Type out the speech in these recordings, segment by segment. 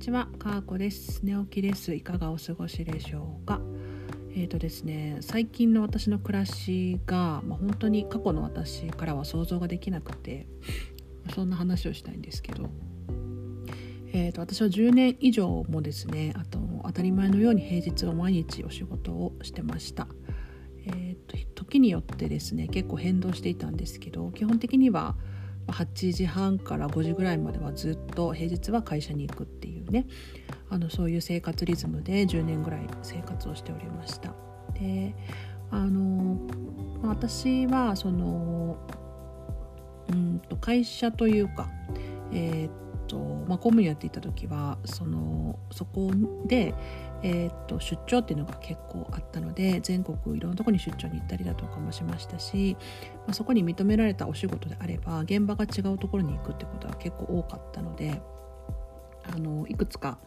ちは、かーこです。寝起きです。いかがお過ごしでしょうか。えーとですね、最近の私の暮らしが、まあ、本当に過去の私からは想像ができなくて、そんな話をしたいんですけど、えーと私は10年以上もですね、あと当たり前のように平日は毎日お仕事をしてました。えーと時によってですね、結構変動していたんですけど、基本的には8時半から5時ぐらいまではずっと平日は会社に行くっていうねあのそういう生活リズムで10年ぐらい生活をしておりました。であの私はそのうんと会社というかえーとまあ、公務員やっていた時はそのそこで、えーっと出張っていうのが結構あったので全国いろんなとこに出張に行ったりだとかもしましたし、まあ、そこに認められたお仕事であれば現場が違うところに行くってことは結構多かったのであのいくつか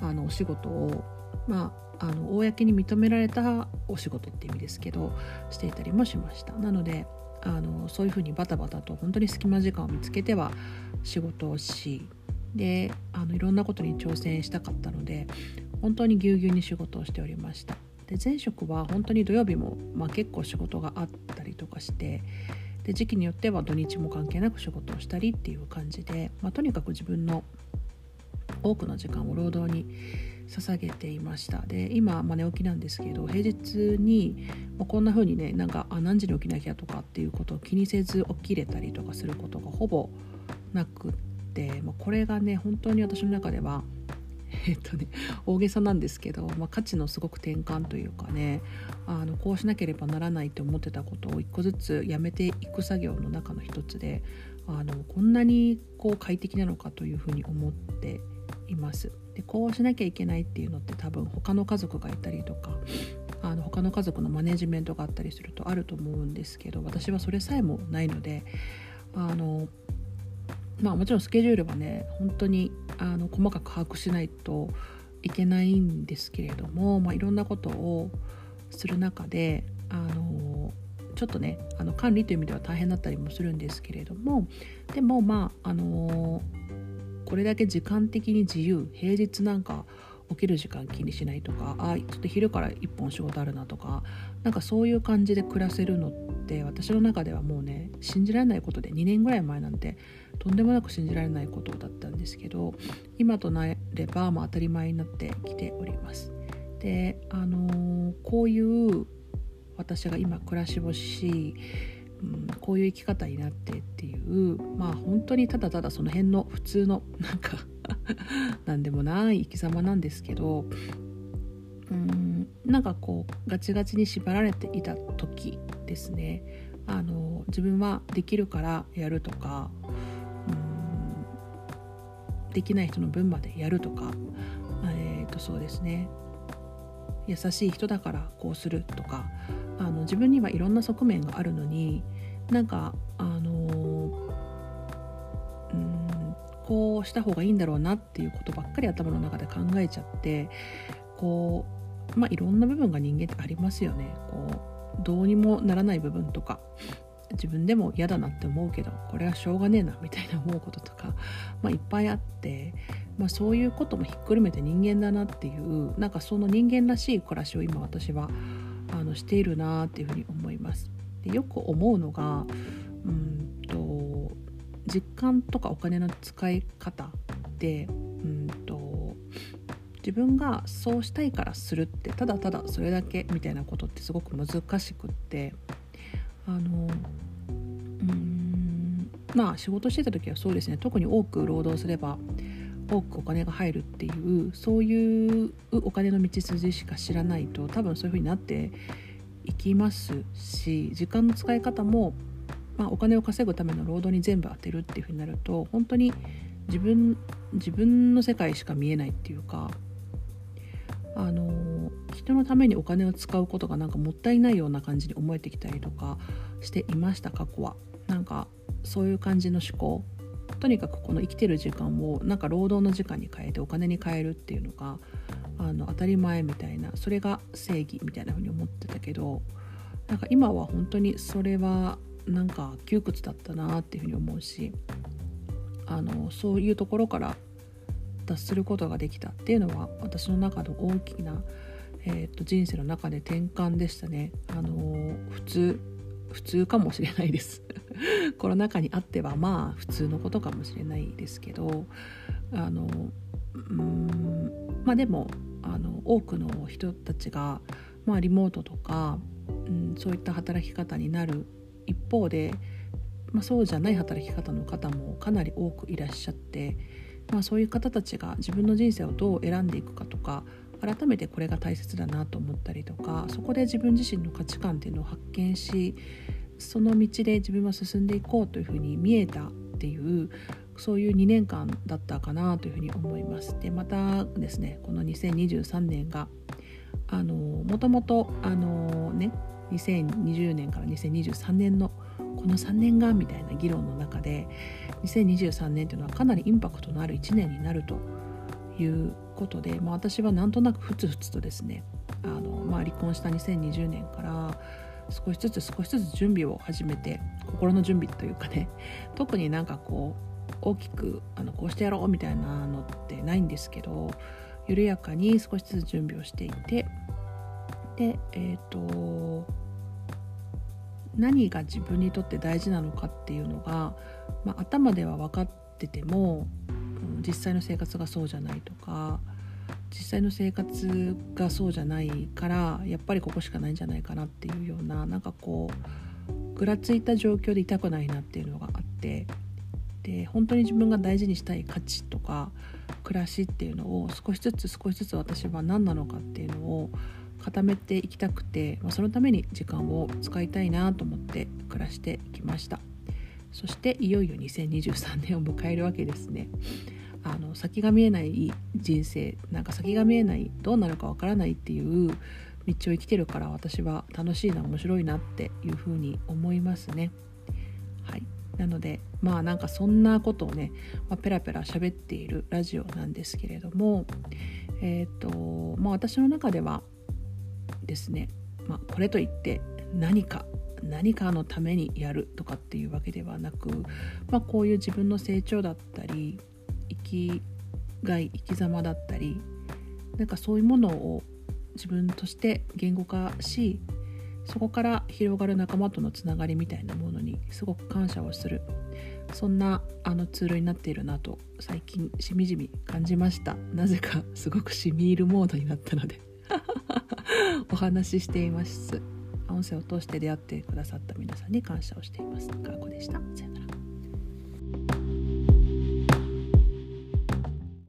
あのお仕事をまああの公に認められたお仕事って意味ですけどしていたりもしました。なのであのそういうふうにバタバタと本当に隙間時間を見つけては仕事をしであのいろんなことに挑戦したかったので本当にぎゅうぎゅうに仕事をしておりました。で前職は本当に土曜日も、まあ、結構仕事があったりとかしてで時期によっては土日も関係なく仕事をしたりっていう感じで、まあ、とにかく自分の多くの時間を労働に捧げていました。で今、まあ、寝起きなんですけど平日に、まあ、こんな風にねなんかあ何時に起きなきゃとかっていうことを気にせず起きれたりとかすることがほぼなくて、まあ、これがね本当に私の中ではえっとね大げさなんですけど、まあ、価値のすごく転換というかねあのこうしなければならないって思ってたことを一個ずつやめていく作業の中の一つであのこんなにこう快適なのかというふうに思っています。でこうしなきゃいけないっていうのって多分他の家族がいたりとかあの他の家族のマネジメントがあったりするとあると思うんですけど私はそれさえもないのであのまあもちろんスケジュールはね本当にあの細かく把握しないといけないんですけれども、まあ、いろんなことをする中であのちょっとねあの管理という意味では大変だったりもするんですけれどもでもまああのこれだけ時間的に自由平日なんか起きる時間気にしないとかあちょっと昼から1本仕事あるなとかなんかそういう感じで暮らせるのって私の中ではもうね信じられないことで2年ぐらい前なんてとんでもなく信じられないことだったんですけど今となれば、まあ、当たり前になってきております。であのーこういう私が今暮らしをし、うん、こういう生き方になってっていうまあ本当にただただその辺の普通のなんか なんでもない生き様なんですけどうんなんかこうガチガチに縛られていた時ですねあの自分はできるからやるとかできない人の分までやるとかえー、とそうですね優しい人だからこうするとかあの自分にはいろんな側面があるのになんかあのうんこうした方がいいんだろうなっていうことばっかり頭の中で考えちゃってこうまあいろんな部分が人間ってありますよね。こうどうにもならない部分とか自分でも嫌だなって思うけどこれはしょうがねえなみたいな思うこととか、まあ、いっぱいあって、まあ、そういうこともひっくるめて人間だなっていうなんかその人間らしい暮らしを今私はあのしているなっていうふうに思います。でよく思うのがうんと実感とかお金の使い方でうんと自分がそうしたいからするってただただそれだけみたいなことってすごく難しくってあのうんまあ仕事してた時はそうですね。特に多く労働すれば多くお金が入るっていうそういうお金の道筋しか知らないと多分そういう風になっていきますし時間の使い方も、まあ、お金を稼ぐための労働に全部当てるっていう風になると本当に自分自分の世界しか見えないっていうかあの人のためにお金を使うことがなんかもったいないような感じに思えてきたりとかしていました過去は。なんかそういう感じの思考とにかくこの生きてる時間をなんか労働の時間に変えてお金に変えるっていうのがあの当たり前みたいなそれが正義みたいな風に思ってたけどなんか今は本当にそれはなんか窮屈だったなっていうふうに思うしあのそういうところから達することができたっていうのは私の中の大きな、えー、と人生の中で転換でしたね。あの普通普通かもしれないです コロナ禍にあってはまあ普通のことかもしれないですけどあのうんまあでもあの多くの人たちが、まあ、リモートとか、うん、そういった働き方になる一方で、まあ、そうじゃない働き方の方もかなり多くいらっしゃって、まあ、そういう方たちが自分の人生をどう選んでいくかとか改めてこれが大切だなと思ったりとかそこで自分自身の価値観っていうのを発見しその道で自分は進んでいこうというふうに見えたっていうそういう2年間だったかなというふうに思います。でまたですねこの2023年があのもともとあのね2020年から2023年のこの3年がみたいな議論の中で2023年というのはかなりインパクトのある1年になるということで、まあ、私はなんとなくふつふつとですねあの、まあ、離婚した2020年から少しずつ少しずつ準備を始めて心の準備というかね 特になんかこう大きくあのこうしてやろうみたいなのってないんですけど緩やかに少しずつ準備をしていてでえっ、ー、と何が自分にとって大事なのかっていうのが、まあ、頭では分かってても、実際の生活がそうじゃないとか実際の生活がそうじゃないからやっぱりここしかないんじゃないかなっていうようななんかこうぐらついた状況でいたくないなっていうのがあってで本当に自分が大事にしたい価値とか暮らしっていうのを少しずつ少しずつ私は何なのかっていうのを固めていきたくて、まあ、そのために時間を使いたいなと思って暮らしてきました。そしていよいよ2023年を迎えるわけですね。あの先が見えない人生なんか先が見えないどうなるかわからないっていう道を生きてるから私は楽しいな面白いなっていうふうに思いますね。はい、なのでまあなんかそんなことをね、まあ、ペラペラ喋っているラジオなんですけれどもえっ、ー、とまあ私の中ではですね、まあ、これといって何か何かのためにやるとかっていうわけではなく、まあ、こういう自分の成長だったり生きがい生き様だったりなんかそういうものを自分として言語化しそこから広がる仲間とのつながりみたいなものにすごく感謝をする。そんなあのツールになっているなと最近しみじみ感じました。なぜかすごくしみ入るモードになったので。お話ししています音声を通して出会ってくださった皆さんに感謝をしています。かこでした。